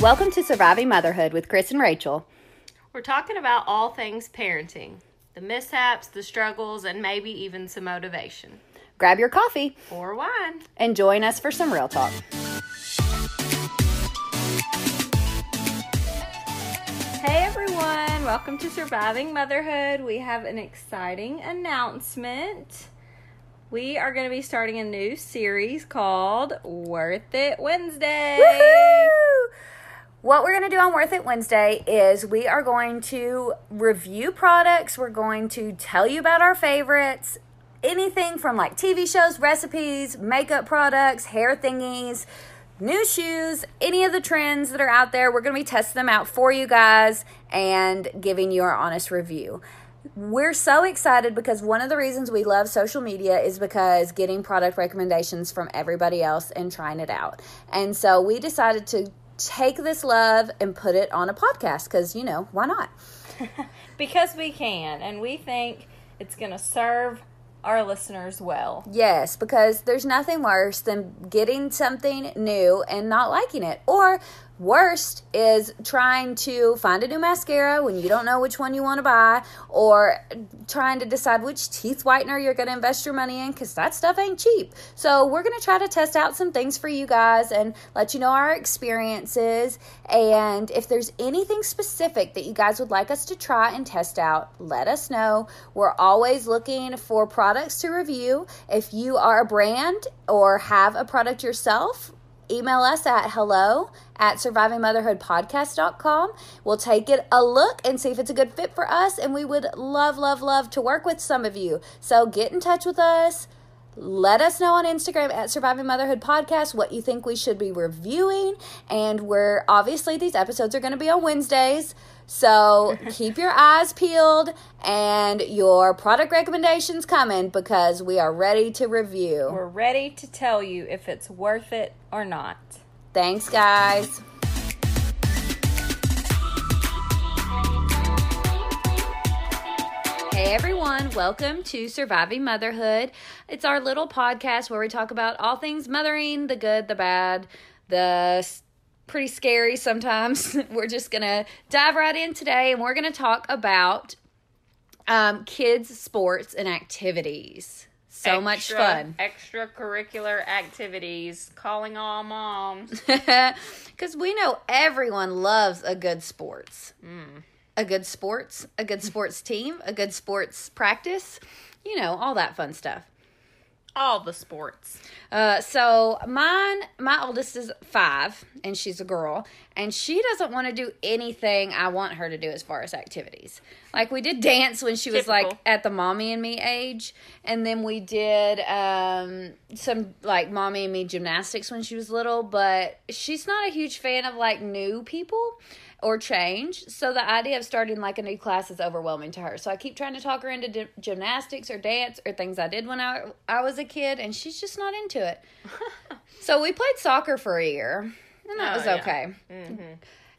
Welcome to Surviving Motherhood with Cris and Rachel. We're talking about all things parenting the mishaps, the struggles, and maybe even some motivation. Grab your coffee Or wine. and join us for some real talk. Hey everyone, welcome to Surviving Motherhood. We have an exciting announcement. We are going to be starting a new series called Worth It Wednesday. Woohoo! What we're going to do on Worth It Wednesday is we are going to review products. We're going to tell you about our favorites. Anything from like TV shows, recipes, makeup products, hair thingies, new shoes, any of the trends that are out there. We're going to be testing them out for you guys and giving you our honest review. We're so excited because one of the reasons we love social media is because getting product recommendations from everybody else and trying it out. And so we decided to take this love and put it on a podcast because, you know, why not? Because we can, and we think it's going to serve our listeners well. Yes, because there's nothing worse than getting something new and not liking it. Or worst is trying to find a new mascara when you don't know which one you want to buy, or trying to decide which teeth whitener you're going to invest your money in because that stuff ain't cheap. So, we're going to try to test out some things for you guys and let you know our experiences. And if there's anything specific that you guys would like us to try and test out, let us know. We're always looking for products to review. If you are a brand or have a product yourself, email us at hello at survivingmotherhoodpodcast.com. We'll take it a look and see if it's a good fit for us. And we would love, love, love to work with some of you. So get in touch with us. Let us know on Instagram at Surviving Motherhood Podcast what you think we should be reviewing. And we're obviously, these episodes are going to be on Wednesdays. So keep your eyes peeled and your product recommendations coming because we are ready to review. We're ready to tell you if it's worth it or not. Thanks, guys. Hey everyone, welcome to Surviving Motherhood. It's our little podcast where we talk about all things mothering the good, the bad, the s- pretty scary sometimes. we're just going to dive right in today and we're going to talk about um, kids' sports and activities. So much fun. Extracurricular activities, calling all moms. Because we know everyone loves a good sports. Mm. A good sports, a good sports team, a good sports practice, you know, all that fun stuff. All the sports. Uh, so mine, my oldest is five, and she's a girl, and she doesn't want to do anything I want her to do as far as activities. Like we did dance when she was like at the mommy and me age, and then we did um, some like mommy and me gymnastics when she was little. But she's not a huge fan of like new people or change. So the idea of starting like a new class is overwhelming to her. So I keep trying to talk her into dy- gymnastics or dance or things I did when I I was a kid, and she's just not into it. so we played soccer for a year, and that Oh, was yeah. okay. Mm-hmm.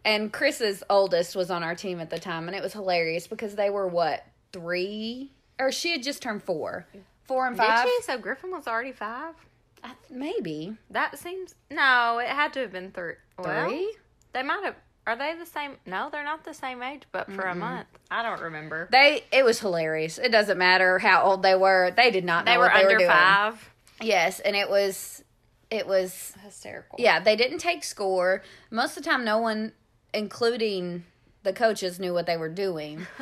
And Cris's oldest was on our team at the time, and it was hilarious because they were what three, or she had just turned four, four and Did five, she? So Griffin was already five? I, maybe That seems. No, it had to have been three. Well, three. they might have. Are they the same? No, they're not the same age, but for a month. I don't remember. They it was hilarious. It doesn't matter how old they were; they did not. They know were what they under were doing. five. Yes, and it was, it was Hysterical. Yeah, they didn't take score. Most of the time, no one, including the coaches, knew what they were doing.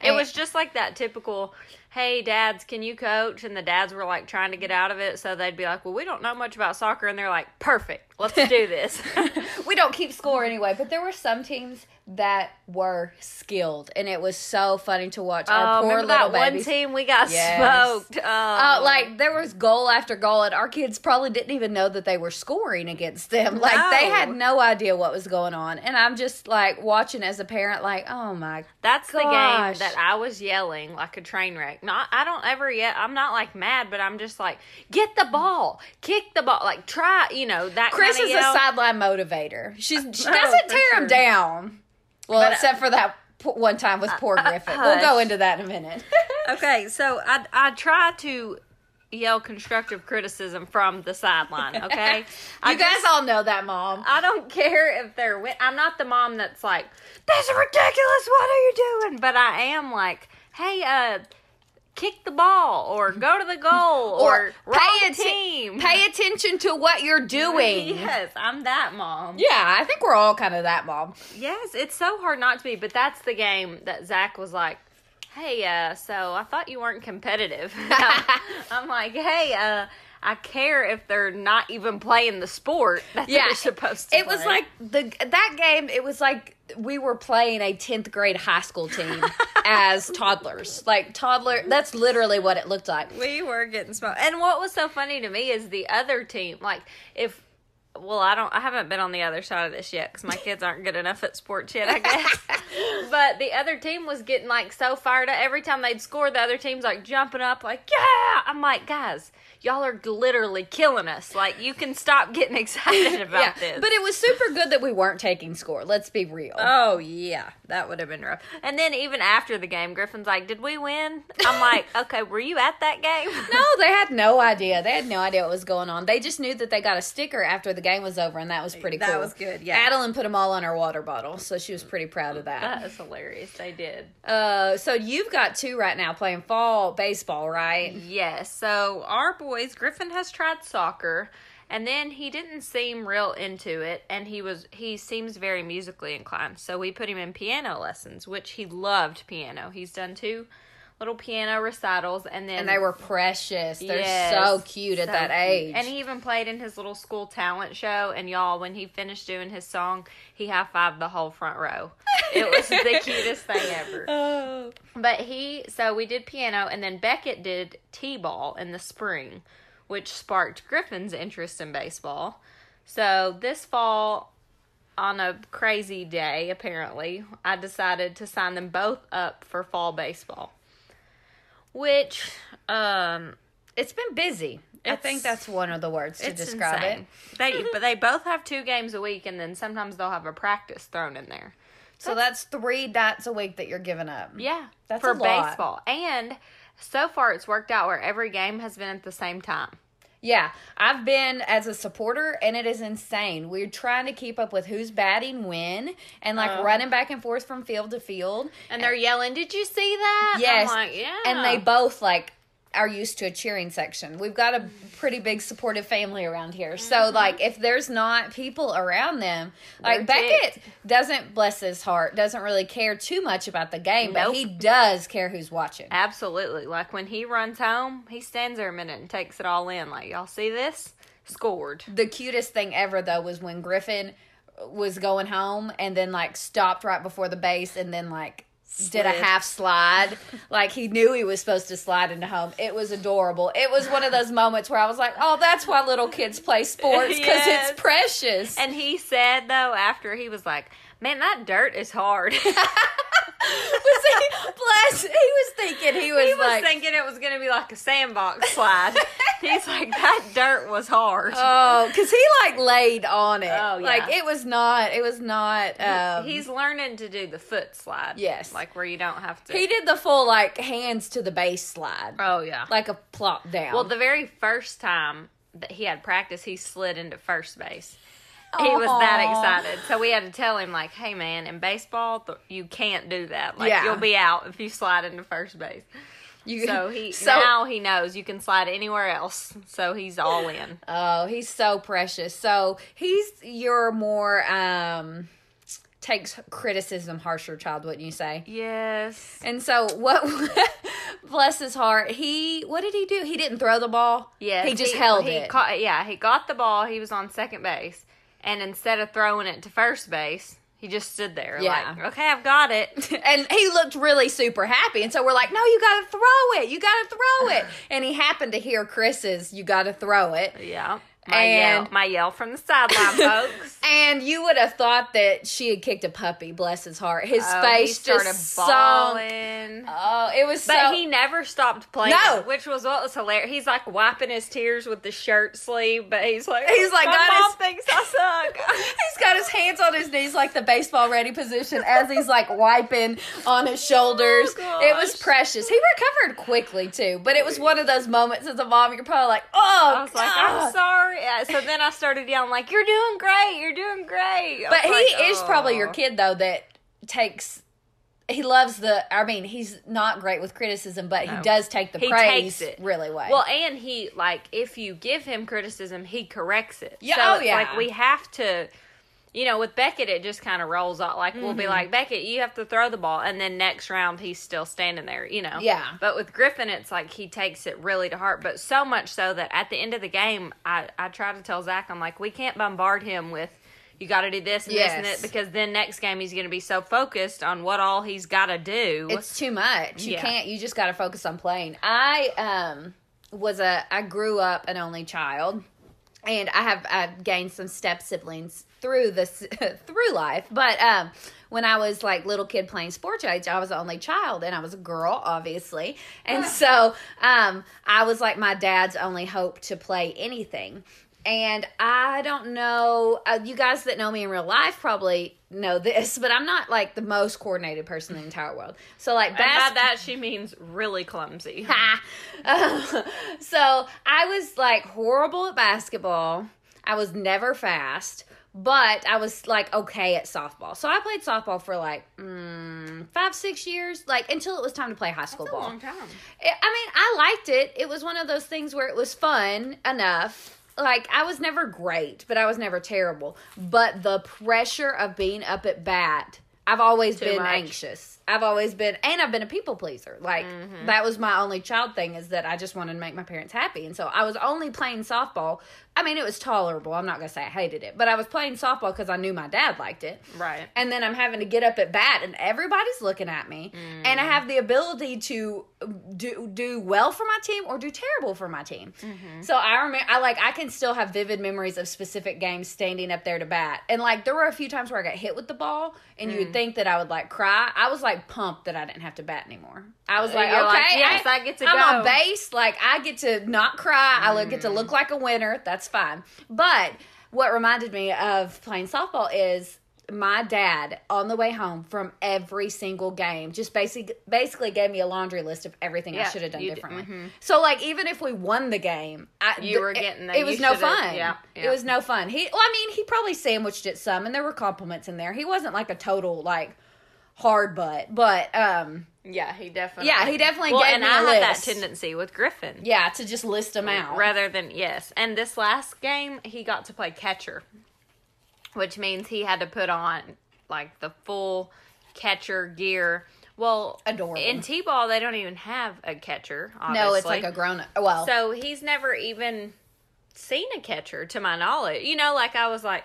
It was just like that typical, hey, dads, can you coach? And the dads were like trying to get out of it. So they'd be like, well, we don't know much about soccer. And they're like, perfect. Let's do this. we don't keep score anyway, but there were some teams that were skilled, and it was so funny to watch our Oh, poor remember little that babies. one team we got Yes. smoked? Oh, Uh, like there was goal after goal, and our kids probably didn't even know that they were scoring against them. Like they had no idea what was going on, and I'm just like watching as a parent, like, oh my, god. That's the game that I was yelling like a train wreck. Not, I don't ever yet. I'm not like mad, but I'm just like, get the ball, kick the ball, like try, you know that. Cris kinda is a sideline motivator. She's she Oh, doesn't for tear him down. Well, But, uh, except for that p- one time with poor Griffin. we'll go into that in a minute. Okay, so I I try to yell constructive criticism from the sideline. Okay, I you guys just- all know that, mom. I don't care if they're win- I'm not the mom that's like, "This is ridiculous. What are you doing?" But I am like, "Hey, uh, kick the ball or go to the goal or, or pay, atten- team." pay attention to what you're doing. Yes, I'm that mom. Yeah, I think we're all kind of that mom. Yes, it's so hard not to be, but that's the game that Zach was like, "Hey, uh, so I thought you weren't competitive." I'm like, "Hey, uh, I care if they're not even playing the sport that Yeah, they're supposed to." It was like the that game. It was like we were playing a tenth grade high school team as toddlers. Like toddler. That's literally what it looked like. we were getting smoked. And what was so funny to me is the other team. Like, if well, I don't, I haven't been on the other side of this yet because my kids aren't good enough at sports yet, I guess. but the other team was getting like so fired up every time they'd score. The other team's like jumping up, like yeah. I'm like, guys, y'all are literally killing us. Like, you can stop getting excited about Yeah, this. but it was super good that we weren't taking score. Let's be real. Oh yeah, that would have been rough. And then even after the game, Griffin's like, "Did we win?" I'm like, "Okay, were you at that game?" No, they had no idea. They had no idea what was going on. They just knew that they got a sticker after the game was over, and that was pretty cool. That cool. was good, yeah. Adeline put them all on her water bottle, so she was pretty proud of that. That is hilarious. They did. Uh, so you've got two right now playing fall baseball, right? Yes. So our boys, Griffin has tried soccer, and then he didn't seem real into it, and he was he seems very musically inclined. So we put him in piano lessons, which he loved piano. He's done two little piano recitals, and then And they were precious. They're Yes, so cute at so that cute. age. And he even played in his little school talent show. And y'all, when he finished doing his song, he high fived the whole front row. It was the cutest thing ever. oh. But he, so we did piano, and then Beckett did t ball in the spring, which sparked Griffin's interest in baseball. So this fall, on a crazy day, apparently, I decided to sign them both up for fall baseball. Which, um, It's been busy. I think that's one of the words to describe insane. They, but they both have two games a week, and then sometimes they'll have a practice thrown in there. it. So that's three nights a week that you're giving up. Yeah, That's for a lot. baseball, and so far it's worked out where every game has been at the same time. Yeah, I've been as a supporter, and it is insane. We're trying to keep up with who's batting when, and like Uh-huh. running back and forth from field to field. And they're yelling, "Did you see that?" Yes, I'm like, yeah. and they both like are used to a cheering section. We've got a pretty big supportive family around here. So like if there's not people around them, like Mm-hmm. They're Beckett ticked. doesn't bless his heart, doesn't really care too much about the game, but he does care who's watching. absolutely like when he runs home, he stands there a minute and takes it all in. Like, y'all see this? Scored. The cutest thing ever though was when Griffin was going home and then like stopped right before the base and then like did a half slide. Like he knew he was supposed to slide into home. It was adorable. It was one of those moments where i was like oh that's why little kids play sports because Yes. it's precious. And he said though after he was like, "Man, that dirt is hard." he was he, bless he was thinking he was, was like thinking it was gonna be like a sandbox slide. He's like, "That dirt was hard." oh because he like laid on it Oh, yeah. like it was not it was not um He's learning to do the foot slide. Yes. like where you don't have to. he did the full like hands to the base slide Oh yeah. like a plop down Well, the very first time that he had practice, he slid into first base. He was that excited. So we had to tell him, like, hey, man, in baseball, th- you can't do that. Like, Yeah. you'll be out if you slide into first base. You- So he so- now he knows you can slide anywhere else. So he's all in. Oh, he's so precious. So he's your more um takes criticism harsher child, wouldn't you say? Yes. And so what bless his heart, he what did he do? He didn't throw the ball. Yeah, he just held he it. Caught, yeah, he got the ball. He was on second base, and instead of throwing it to first base, he just stood there. Yeah. like, okay, I've got it. and he looked really super happy. And so we're like, no, you got to throw it. You got to throw it. And he happened to hear Cris's, you got to throw it. yeah, my And- yell, my yell from the sideline, folks. And you would have thought that she had kicked a puppy, bless his heart. His Oh, face just sunk. bawling. Oh, it was But so. he never stopped playing, No. which was what was hilarious. He's like wiping his tears with the shirt sleeve, but he's like, He's like, my mom his- thinks I suck. He's got his hands on his knees like the baseball ready position as he's like wiping on his shoulders. Oh, it was precious. He recovered quickly too, but it was one of those moments as a mom you're probably like, "Oh, I was like, I'm sorry. Yeah, So then I started yelling like, "You're doing great! You're doing great!" I But he like, is probably your "Oh." kid though that takes. He loves the. I mean, he's not great with criticism, but he does take the He praise really well. Well, and he like if you give him criticism, he corrects it. Yeah, so oh, yeah. like we have to. You know, with Beckett, it just kind of rolls out. Like we'll be Mm-hmm. like, Beckett, you have to throw the ball, and then next round he's still standing there. You know. Yeah. But with Griffin, it's like he takes it really to heart, but so much so that at the end of the game, I I try to tell Zach, I'm like, we can't bombard him with. You got to do this and this and Yes. that because then next game he's going to be so focused on what all he's got to do. it's too much. You Yeah. can't. You just got to focus on playing. I um was a. I grew up an only child, and I have I've gained some step siblings through this through life. But um, when I was like little kid playing sports age, I was the only child, and I was a girl, obviously, and so um, I was like my dad's only hope to play anything. And I don't know, uh, you guys that know me in real life probably know this, but I'm not like the most coordinated person in the entire world. So, like, and by that she means really clumsy. So I was like horrible at basketball. I was never fast, but I was like okay at softball. So I played softball for like mm, five, six years, like until it was time to play high school That's a ball. long time. I I mean, I liked it. It was one of those things where it was fun enough. Like I was never great, but I was never terrible. But the pressure of being up at bat, I've always Too been much. anxious. I've always been, and I've been a people pleaser. Like Mm-hmm. that was my only child thing is that I just wanted to make my parents happy, and so I was only playing softball. I mean, it was tolerable. I'm not gonna say I hated it, but I was playing softball because I knew my dad liked it. Right. And then I'm having to get up at bat, and everybody's looking at me, and I Mm. have the ability to do do well for my team or do terrible for my team. Mm-hmm. So I remember, I like, I can still have vivid memories of specific games standing up there to bat, and like there were a few times where I got hit with the ball, and Mm. you would think that I would like cry. I was like pumped that I didn't have to bat anymore. I was like, You're okay, like, yes, I get to I'm on base. Like I get to not cry. I look, get to Mm. look like a winner. That's fine. But what reminded me of playing softball is my dad on the way home from every single game just basically basically gave me a laundry list of everything I should have done differently. So like even if we won the game, I, You were getting it, it was no fun. yeah, It was no fun. He well, I mean, he probably sandwiched it some, and there were compliments in there. He wasn't like a total like hard butt, but um Yeah, he definitely. Yeah, he definitely Well, and I a had that tendency with Griffin. yeah, to just list them out. Rather than yes, and this last game he got to play catcher, which means he had to put on like the full catcher gear. Well, Adorable. in t-ball they don't even have a catcher. Obviously. no, it's like a grown up. Well, So he's never even seen a catcher, to my knowledge. You know, like I was like,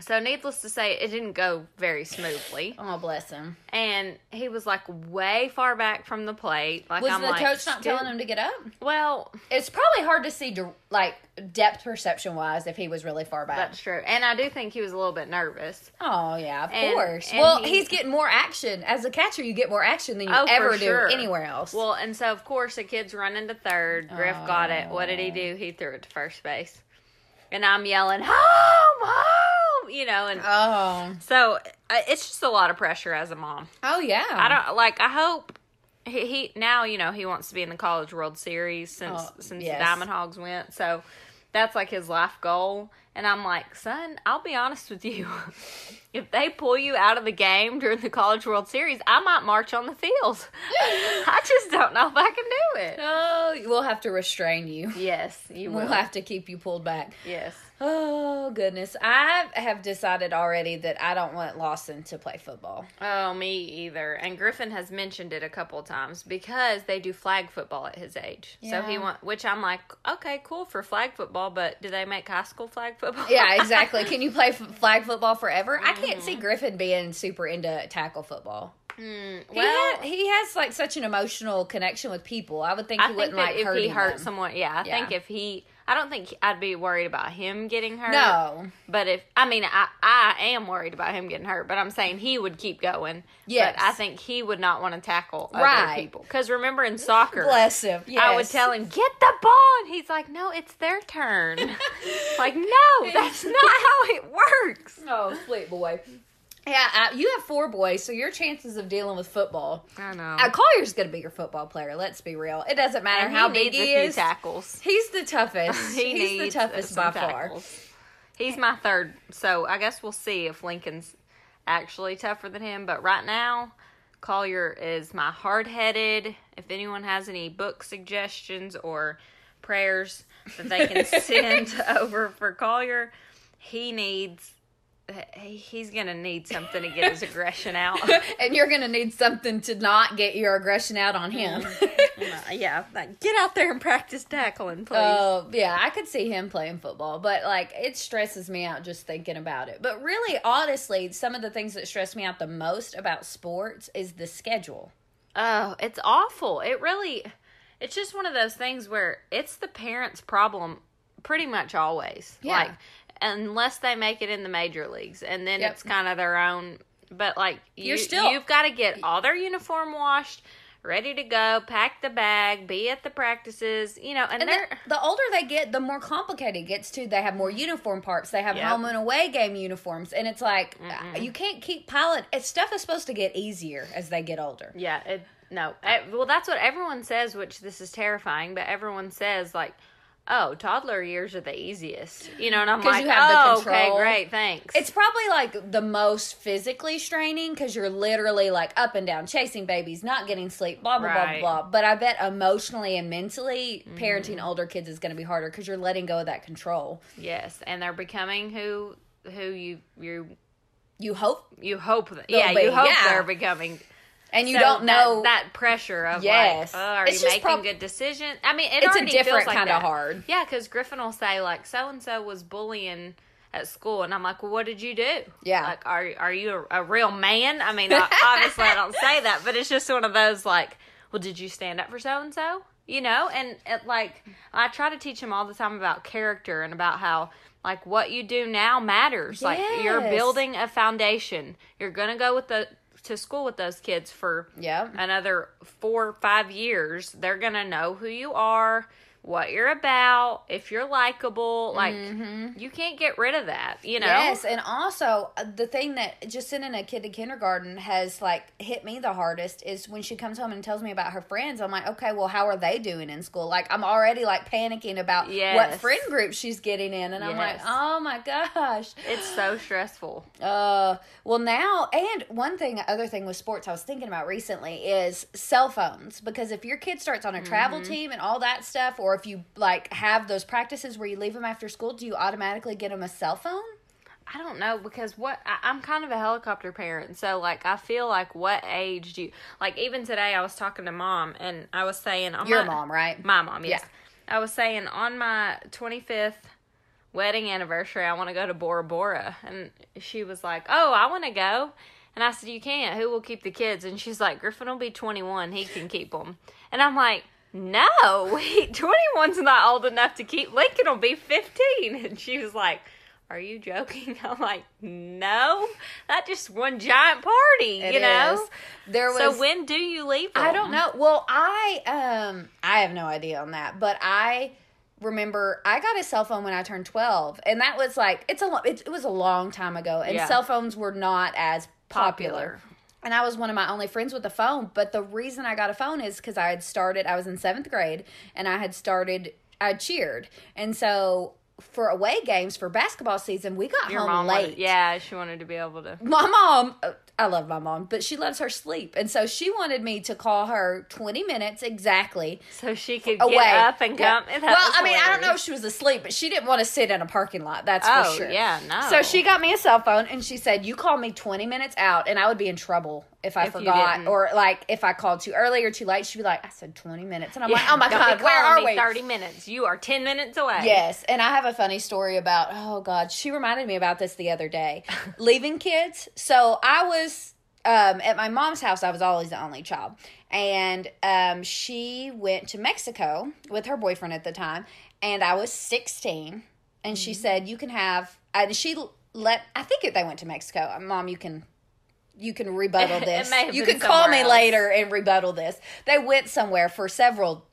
so needless to say, it didn't go very smoothly. oh bless him. And he was like way far back from the plate. Like Was I'm the like, coach not telling him to get up? Well, It's probably hard to see, like depth perception wise, if he was really far back. that's true. And I do think he was a little bit nervous. Oh yeah, of And- course. and well, he- he's getting more action as a catcher. You get more action than you Oh, ever sure. do anywhere else. Well, and so of course the kid's running to third. Griff got it. What did he do? He threw it to first base. And I'm yelling, home, home. You know, and Oh. so uh, it's just a lot of pressure as a mom. Oh yeah. I don't like. I hope he, he now you know he wants to be in the College World Series since Oh, since yes. the Diamond Hogs went. So that's like his life goal. And I'm like, son, I'll be honest with you. if they pull you out of the game during the College World Series, I might march on the field. I just don't know if I can do it. Oh, we'll have to restrain you. Yes, you will. We'll have to keep you pulled back. yes. Oh goodness, I have decided already that I don't want Lawson to play football. Oh, me either. And Griffin has mentioned it a couple of times because they do flag football at his age. So he Yeah. want, which I'm like, okay, cool for flag football, but do they make high school flag football? Yeah, exactly. Can you play f- flag football forever? I can't Mm-hmm. see Griffin being super into tackle football. Mm, well, ha- he has like such an emotional connection with people. I would think he think wouldn't like if hurting he hurt them. someone, yeah, I Yeah. think if he, I don't think I'd be worried about him getting hurt. No. But if I mean, I I am worried about him getting hurt, but I'm saying he would keep going. Yes. But I think he would not want to tackle other Right. people because remember in soccer, Bless him. I would tell him, get the ball. And he's like, no, it's their turn. like, no, that's not how it works. Oh, sweet boy. Yeah, uh, you have four boys, so your chances of dealing with football. I know. Uh, Collier's going to be your football player. Let's be real. It doesn't matter and how big he a few is. tackles. He's the toughest. He He's needs the toughest by some far. He's my third, so I guess we'll see if Lincoln's actually tougher than him. But right now, Collier is my hard-headed. If anyone has any book suggestions or prayers that they can send over for Collier, he needs. He- He's gonna need something to get his aggression out. and you're to need something to not get your aggression out on him. Uh, yeah, like, get out there and practice tackling, please. Oh, yeah, I could see him playing football, but like it stresses me out just thinking about it. But really, honestly, some of the things that stress me out the most about sports is the schedule. Oh, it's awful. It really it's just one of those things where it's the parents' problem pretty much always. Yeah. Like unless they make it in the major leagues and then Yep. it's kind of their own but like you, You're still- you've got to get all their uniform washed, ready to go, pack the bag, be at the practices, you know, and, And they're the, the older they get, the more complicated it gets too. They have more uniform parts. They have Yep. home and away game uniforms, and it's like uh, you can't keep piling. It's stuff is supposed to get easier as they get older. Yeah, it, no. Eh, well, that's what everyone says, which this is terrifying, but everyone says, like, oh, toddler years are the easiest. You know, and I'm like, you have the oh, okay, great, thanks. It's probably like the most physically straining because you're literally like up and down, chasing babies, not getting sleep, blah, blah, Right. blah, blah. But I bet emotionally and mentally, Mm-hmm. parenting older kids is going to be harder because you're letting go of that control. yes, and they're becoming who who you you You hope, you hope that yeah be, you hope yeah. they're becoming. And you So don't know. that, that pressure of Yes. like, oh, are It's you making prob- good decisions? I mean, it It's a different like kinda hard. Yeah, because Griffin will say like, so and so was bullying at school, and I'm like, well, what did you do? Yeah. like, are are you a, a real man? I mean, obviously I don't say that, but it's just one of those like, well, did you stand up for so and so? You know, and it, like I try to teach him all the time about character and about how like what you do now matters. Like you're building a foundation. You're gonna go with the to school with those kids for Yeah. another four or five years. They're gonna know who you are, what you're about, if you're likable. Like you can't get rid of that. You know. Mm-hmm. Yes, and also uh, the thing that just sending a kid to kindergarten has like hit me the hardest is when she comes home and tells me about her friends. I'm like, okay, well, how are they doing in school? Like, I'm already like panicking about what friend group she's getting in, and I'm like, oh my gosh. It's so stressful. Uh, well, now, and one thing, other thing with sports I was thinking about recently is cell phones. Because if your kid starts on a travel Mm-hmm. team and all that stuff, or if you like have those practices where you leave them after school, do you automatically get them a cell phone? I don't know because what I, I'm kind of a helicopter parent, so like I feel like what age do you like? Even today, I was talking to mom and I was saying, on Your my- mom, right? My mom, yes. Yeah. I was saying on my 25th wedding anniversary, I want to go to Bora Bora, and she was like, "Oh, I want to go." And I said, "You can't. Who will keep the kids?" And she's like, "Griffin will be 21. He can keep them." And I'm like. No, he, 21's not old enough to keep. Lincoln will be 15. And she was like, Are you joking? I'm like, No, that's just one giant party, It you know? is. There was So when do you leave? I don't know. Well, I um I have no idea on that, but I remember I got a cell phone when I turned 12 and that was like it's a it, it was a long time ago and Yeah. cell phones were not as popular. Popular. And I was one of my only friends with a phone, but the reason I got a phone is cuz I had started I was in 7th grade and I had started I cheered. And so for away games for basketball season, we got Your home mom late. wanted, yeah, she wanted to be able to. My mom, I love my mom, but she loves her sleep. And so she wanted me to call her 20 minutes exactly So she could away. get up and Yeah. come. That well, I mean, I don't know if she was asleep, but she didn't want to sit in a parking lot. That's Oh, for sure. yeah, no. So she got me a cell phone and she said, "You call me 20 minutes out, and I would be in trouble if I If forgot, or like if I called too early or too late." She'd be like, "I said 20 minutes," and I'm like, "Oh my god, where are we?" Thirty minutes. You are ten minutes away. Yes, and I have a funny story about oh god, she reminded me about this the other day. Leaving kids. So I was um at my mom's house, I was always the only child. And um she went to Mexico with her boyfriend at the time, and I was 16, and she Mm-hmm. said you can have and she let I think they went to Mexico. Mom, you can you can rebuttal this. you can call me else. later and rebuttal this. They went somewhere for several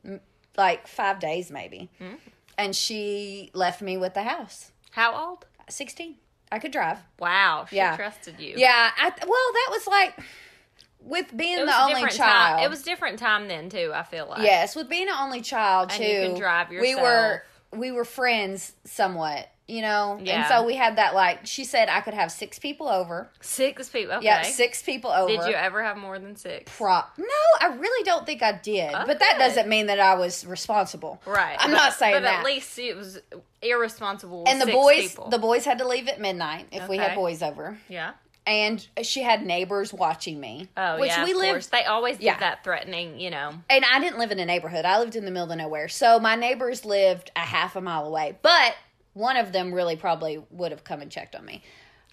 like 5 days maybe Mm. and she left me with the house. How old? 16. I could drive. Wow. She Yeah. trusted you. Yeah, I, well, that was like with being the only child. time. It was different time then too. I feel like. yes, with being the only child too. And you can drive We were we were friends somewhat, you know, and so we had that like she said I could have six people over. Six people. Okay. Yeah, six people over. Did you ever have more than six? Pro- no, I really don't think I did. But that doesn't mean that I was responsible. Right. I'm but- not saying but that. at least it was irresponsible. and the boys, people. the boys had to leave at midnight if we had boys over. yeah. and she had neighbors watching me. Oh which yeah. we lived, course. They always Yeah. that threatening. You know. and I didn't live in a neighborhood. I lived in the middle of nowhere, so my neighbors lived a half a mile away. But one of them really probably would have come and checked on me.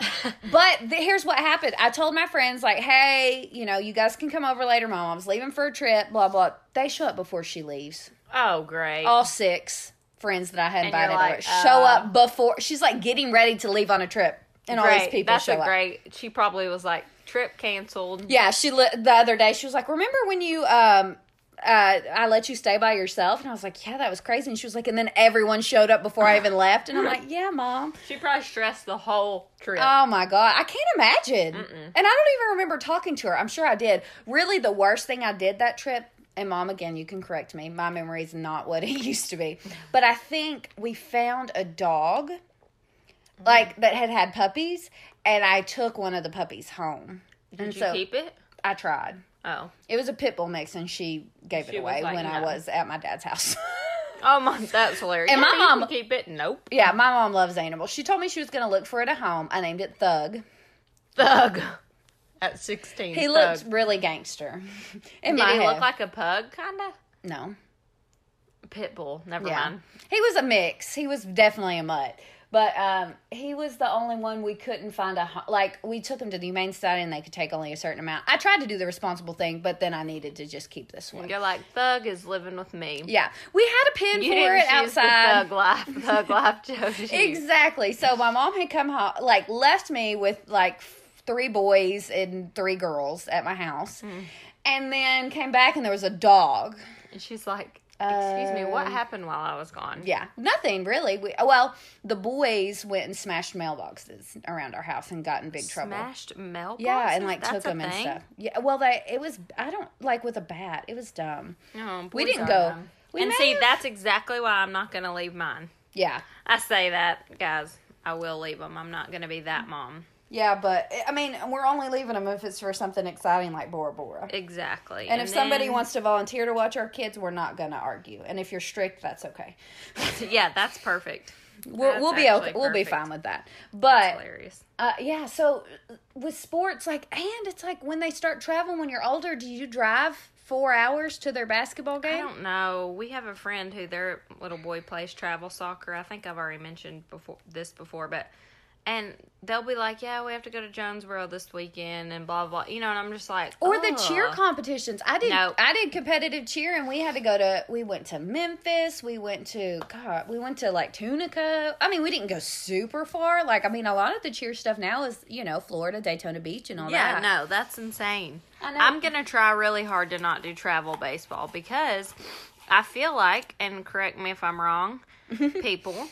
but the, here's what happened. I told my friends like, "Hey, you know, you guys can come over later. My mom's leaving for a trip. Blah blah." They show up before she leaves. Oh great. All six friends that I had invited like, over show uh, up before. She's like getting ready to leave on a trip, and all these people That's show a up. great. She probably was like trip canceled. Yeah, she li- the other day she was like, "Remember when you um uh I let you stay by yourself?" And I was like, "Yeah, that was crazy." And she was like, "And then everyone showed up before I even left." And I'm like, "Yeah, mom." She probably stressed the whole trip. Oh my god, I can't imagine. And I don't even remember talking to her. I'm sure I did. Really, the worst thing I did that trip. And mom, again, you can correct me. My memory is not what it used to be. But I think we found a dog, like that had had puppies, and I took one of the puppies home. Did and you so keep it? I tried. Oh. It was a pit bull mix, and she gave She it away like, when I was at my dad's house. Oh my, that's hilarious. And my mom- keep it. Nope. yeah, my mom loves animals. She told me she was going to look for it at home. I named it Thug. Thug. At sixteen. He thug. looked really gangster. In Did he head. look like a pug? Kinda. no? Pit bull. Never Yeah, mind. he was a mix. He was definitely a mutt. But um, he was the only one we couldn't find a like. We took him to the humane society, and they could take only a certain amount. I tried to do the responsible thing, but then I needed to just keep this one. You're like thug is living with me. Yeah, we had a pin You for didn't it outside. the thug life. Thug life chose. Exactly. So my mom had come home, like left me with like three boys and three girls at my house, Hmm. and then came back and there was a dog. And she's like, "Excuse me, what Um, happened while I was gone?" Yeah, nothing really. We, well, the boys went and smashed mailboxes around our house and got in big trouble. Smashed mailboxes. Yeah, and like That's took them and stuff. Yeah, well, they it was I don't like with a bat. It was dumb. No, We didn't go- dumb. we and see, have- that's exactly why I'm not going to leave mine. Yeah, I say that, guys. I will leave them. I'm not going to be that mom. Yeah, but I mean, we're only leaving them if it's for something exciting like Bora Bora. Exactly. And if somebody wants to volunteer to watch our kids, we're not going to argue. And if you're strict, that's okay. yeah, that's perfect. We'll, That's we'll be okay. We'll be fine with that. That's But hilarious. uh, yeah, so with sports, like, and it's like when they start traveling when you're older, do you drive four hours to their basketball game? I don't know. We have a friend who their little boy plays travel soccer. I think I've already mentioned before this before, but and they'll be like, "Yeah, we have to go to Jonesboro this weekend," and blah blah. You know, and I'm just like, Or the cheer competitions. I did. No. I did competitive cheer, and we had to go to. We went to Memphis. We went to God. We went to like Tunica. I mean, we didn't go super far. Like, I mean, a lot of the cheer stuff now is you know Florida, Daytona Beach, and all Yeah, that. no, that's insane. I know. I'm gonna try really hard to not do travel baseball because I feel like, and correct me if I'm wrong, people.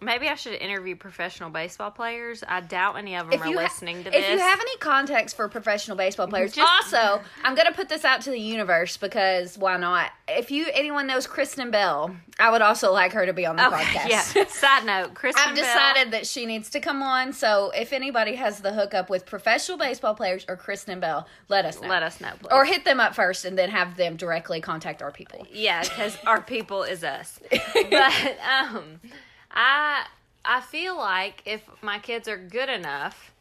Maybe I should interview professional baseball players. I doubt any of them are you ha- listening to this. if you have any contacts for professional baseball players, Just- also I'm gonna put this out to the universe because why not? If you anyone knows Kristen Bell, I would also like her to be on the okay, podcast. yeah. Side note, Kristen I've Bell- decided that she needs to come on. So if anybody has the hookup with professional baseball players or Kristen Bell, let us know. Let us know, please. Or hit them up first and then have them directly contact our people. Yeah, because our people is us. But um, I I feel like if my kids are good enough,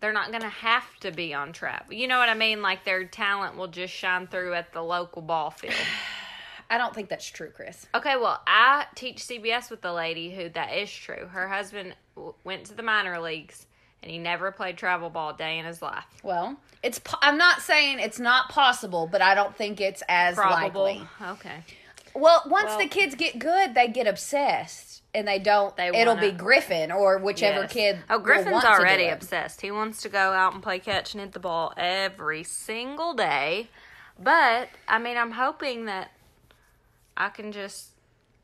they're not gonna have to be on travel. You know what I mean? Like their talent will just shine through at the local ball field. I don't think that's true, Cris. Okay, well, I teach CBS with the lady who that is true. Her husband w- went to the minor leagues and he never played travel ball a day in his life. Well, it's. po- I'm not saying it's not possible, but I don't think it's as Probable. likely. Okay. Well, once Well- the kids get good, they get obsessed, and they don't. They it'll wanna- be Griffin or whichever Yes. kid. Oh, Griffin's want to do already obsessed. He wants to go out and play catch and hit the ball every single day. But I mean, I'm hoping that I can just.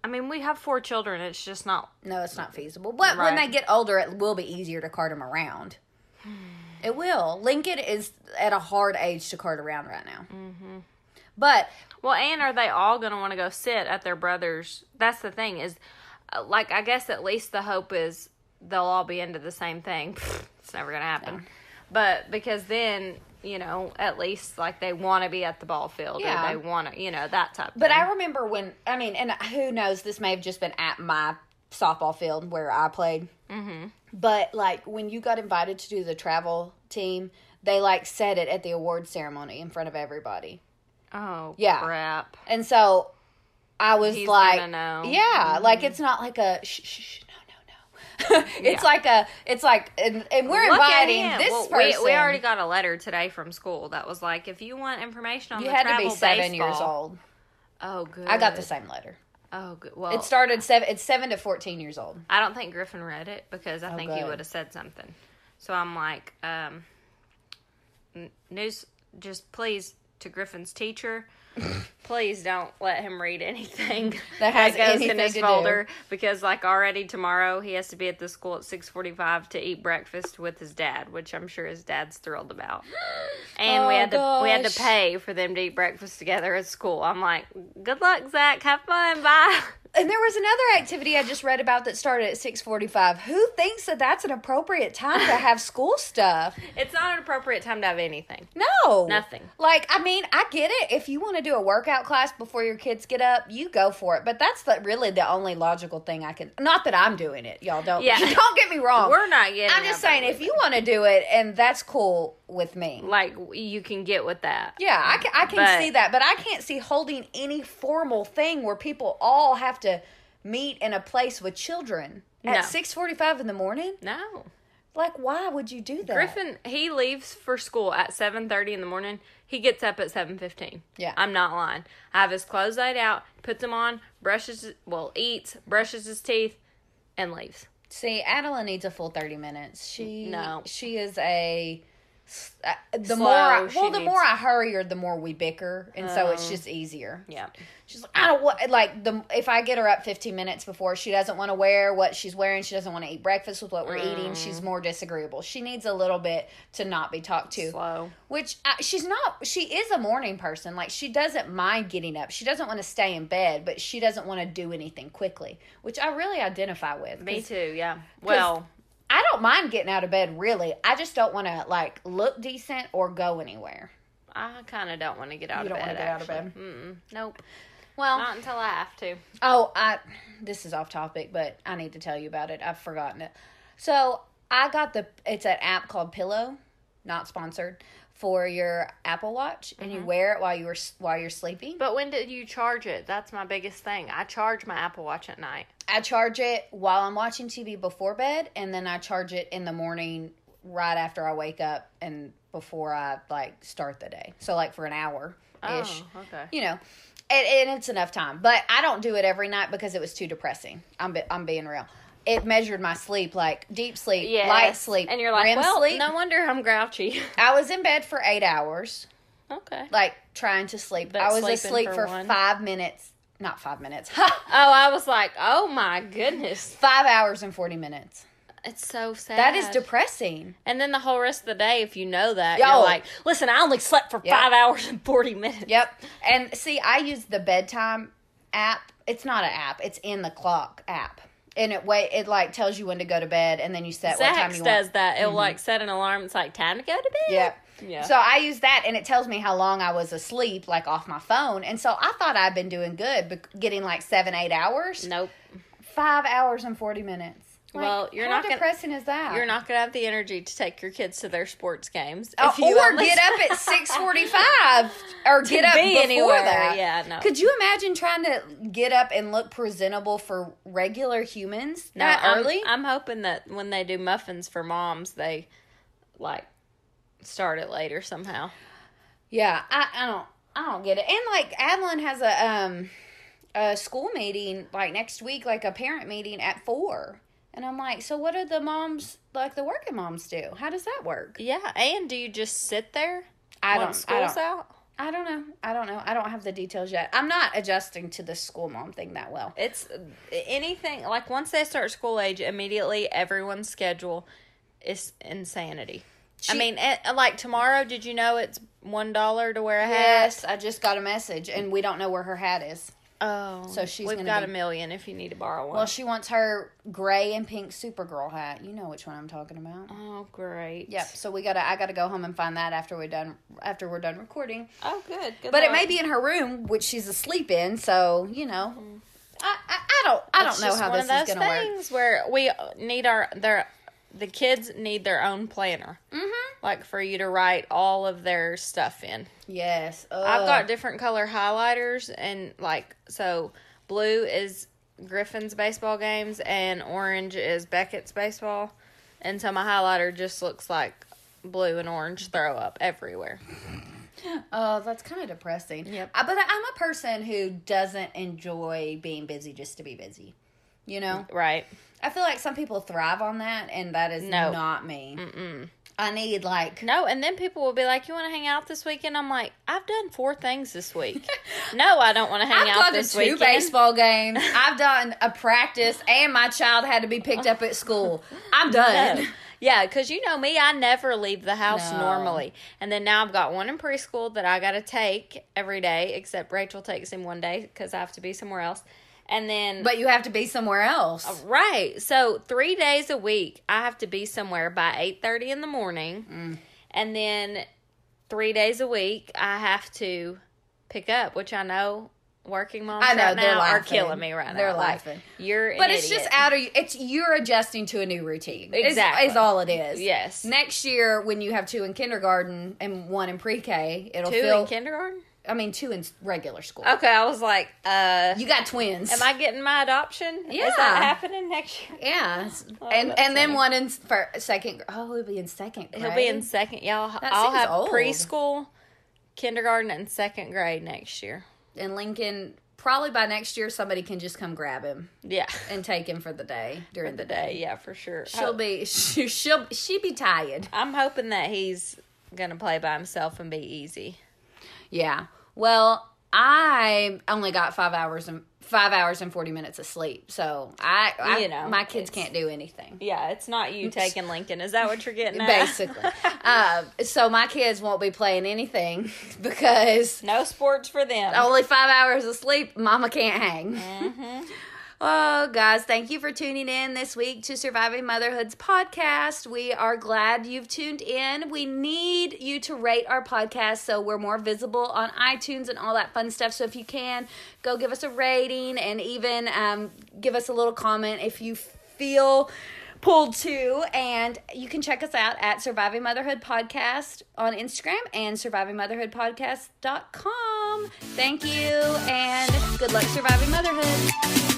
I mean, we have four children. It's just not. No, it's not feasible. But Right. when they get older, it will be easier to cart them around. It will. Lincoln is at a hard age to cart around right now. Mm-hmm. But Well, and are they all going to want to go sit at their brother's? That's the thing. Is like I guess at least the hope is they'll all be into the same thing. it's never going to happen. But because then you know at least like they want to be at the ball field Yeah. or they want to you know that type. But thing. I remember when I mean, and who knows? This may have just been at my softball field where I played. Mm-hmm. But like when you got invited to do the travel team, they like said it at the award ceremony in front of everybody, oh Yeah. crap. and so I was He's like, gonna. Mm-hmm. yeah, like it's not like a shh, shh, shh no, no, no. it's like a, it's like, and, and we're Look inviting this Well, person. We, we already got a letter today from school that was like, if you want information on you the had to be seven baseball, years old. Oh, good. I got the same letter. Oh, good. Well, It started seven. It's seven to fourteen years old. I don't think Griffin read it because I think he Oh, would have said something. So I'm like, um, news, just please to Griffin's teacher. Please don't let him read anything mm-hmm. That has goes in his to do. folder because, like, already tomorrow he has to be at the school at six forty-five to eat breakfast with his dad, which I'm sure his dad's thrilled about. And we Oh, had to we had to pay for them to eat breakfast together at school. I'm like, good luck, Zach. Have fun. Bye. And there was another activity I just read about that started at six forty-five. Who thinks that that's an appropriate time to have school stuff? It's not an appropriate time to have anything. No, Nothing. Like, I mean, I get it. If you want to do a workout class before your kids get up, you go for it. But that's the, really the only logical thing I can. Not that I'm doing it, y'all. Don't. Yeah. don't get me wrong. We're not getting. I'm just saying, if you want to do it, and that's cool with me. like you can get with that. Yeah, I can, I can But- see that, but I can't see holding any formal thing where people all have to meet in a place with children No. at six forty-five in the morning. No. Like, why would you do that? Griffin, he leaves for school at seven thirty in the morning. He gets up at seven fifteen. Yeah. I'm not lying. I have his clothes laid out, puts them on, brushes, well, eats, brushes his teeth, and leaves. See, Adela needs a full thirty minutes. She No. she is a. uh, The Slow, more I, well, the needs- more I hurry her, the more we bicker, and so it's just easier. Yeah. She's like, I don't want like the if I get her up 15 minutes before she doesn't want to wear what she's wearing, she doesn't want to eat breakfast with what we're eating. Mm. She's more disagreeable. She needs a little bit to not be talked to. Slow. Which uh, she's not. She is a morning person. Like she doesn't mind getting up. She doesn't want to stay in bed, but she doesn't want to do anything quickly, which I really identify with. Me too. Yeah. Well, I don't mind getting out of bed. Really, I just don't want to like look decent or go anywhere. I kind of don't want to get out You of don't bed. get out of bed? Mm-mm. Nope. Well, Not until I have to. Oh, I this is off topic, but I need to tell you about it. I've forgotten it. So I got the it's an app called Pillow, not sponsored, for your Apple Watch, and you mm-hmm. wear it while you're while you're sleeping. But when did you charge it? That's my biggest thing. I charge my Apple Watch at night. I charge it while I'm watching TV before bed, and then I charge it in the morning right after I wake up and before I like start the day. So like for an hour ish. Oh, okay. you know, and, and it's enough time. But I don't do it every night because it was too depressing. I'm be, I'm being real. It measured my sleep, like deep sleep, Yes. light sleep, and you're like, well, sleep. no wonder I'm grouchy. I was in bed for eight hours, okay. like trying to sleep. But I was asleep for for, five minutes not five minutes. Oh, I was like, oh my goodness. five hours and 40 minutes. It's so sad. That is depressing. And then the whole rest of the day, if you know that, Yo. you're like, listen, I only slept for Yep. five hours and 40 minutes. Yep. And see, I use the bedtime app. It's not an app. It's in the clock app. And it wait it like tells you when to go to bed and then you set what time you does want. that. It'll mm-hmm. like set an alarm. It's like, time to go to bed. Yep. Yeah. So I use that and it tells me how long I was asleep, like off my phone. And so I thought I'd been doing good, but getting like seven, eight hours. Nope. Five hours and 40 minutes. Like, Well, you're not gonna- depressing is that? You're not going to have the energy to take your kids to their sports games. If oh, you or get up at six forty-five, or get up be before anywhere. that. Yeah, no. Could you imagine trying to get up and look presentable for regular humans No, that I'm- early? I'm hoping that when they do muffins for moms, they like start it later somehow. yeah, I, I don't, I don't get it. And like Adeline has a um a school meeting like next week, like a parent meeting at four, and I'm like, so what do the moms like the working moms do? How does that work? Yeah, and do you just sit there I don't, I school's don't, out? I don't know. I don't know. I don't have the details yet. I'm not adjusting to the school mom thing that well. It's anything like once they start school age, immediately everyone's schedule is insanity. I mean, eh, like tomorrow, did you know it's one dollar to wear a hat? Yes, I just got a message, and we don't know where her hat is. Oh, So she's we've got be- a million if you need to borrow one. Well, she wants her gray and pink Supergirl hat. You know which one I'm talking about. oh, great. Yep. So we gotta. I gotta go home and find that after we're done. After we're done recording. Oh, good. good But it may be in her room, which she's asleep in. So you know, I, I, I don't. I don't know how this is gonna work. things where we need our their the kids need their own planner. Mm-hmm. Like for you to write all of their stuff in. Yes. I've got different color highlighters and like so blue is Griffin's baseball games and orange is Beckett's baseball. And so my highlighter just looks like blue and orange throw up everywhere. Oh, that's kind of depressing. Yep. Uh, but I'm a person who doesn't enjoy being busy just to be busy. You know. Right. I feel like some people thrive on that, and that is No. not me. Mm-mm. I need like No, and then people will be like, "You want to hang out this weekend?" I'm like, "I've done four things this week." no, I don't want to hang I've out this two weekend. baseball games. I've done a practice, and my child had to be picked up at school. I'm done. No. Yeah, because you know me, I never leave the house No. normally. And then now I've got one in preschool that I got to take every day, except Rachel takes him one day because I have to be somewhere else. And then, But you have to be somewhere else. right, so three days a week, I have to be somewhere by eight thirty in the morning, Mm. and then three days a week, I have to pick up, which I know. Working moms I know, right they're now are killing me right now. They're Like, laughing. You're, an But it's just out of it's you're adjusting to a new routine. Is- Exactly. is, all it is. Yes. Next year, when you have two in kindergarten and one in pre-K, it'll two feel. in kindergarten. I mean, two in regular school. Okay, I was like, uh, You got twins. Am I getting my adoption? Yeah. Is that happening next year? Yeah, and Oh, that's and then one in for second. Oh, he'll be in second. Grade. He'll be in second. Y'all, That I'll have old. preschool, kindergarten, and second grade next year. and Lincoln. Probably by next year, somebody can just come grab him Yeah, and take him for the day during the, the day. Yeah, for sure. She'll be she, she'll she be tired. I'm hoping that he's gonna play by himself and be easy. Yeah. Well, I only got five hours and five hours and forty minutes of sleep, so I, I You know, my kids can't do anything. Yeah, it's not you taking Lincoln. Is that what you're getting at? Basically, uh, so my kids won't be playing anything because no sports for them. only five hours of sleep. Mama can't hang. Mm-hmm. Oh, guys, thank you for tuning in this week to Surviving Motherhood's podcast. We are glad you've tuned in. We need you to rate our podcast so we're more visible on iTunes and all that fun stuff. So if you can, go give us a rating and even um, give us a little comment if you feel pulled to and you can check us out at surviving motherhood podcast on instagram and survivingmotherhoodpodcast.com thank you and good luck surviving motherhood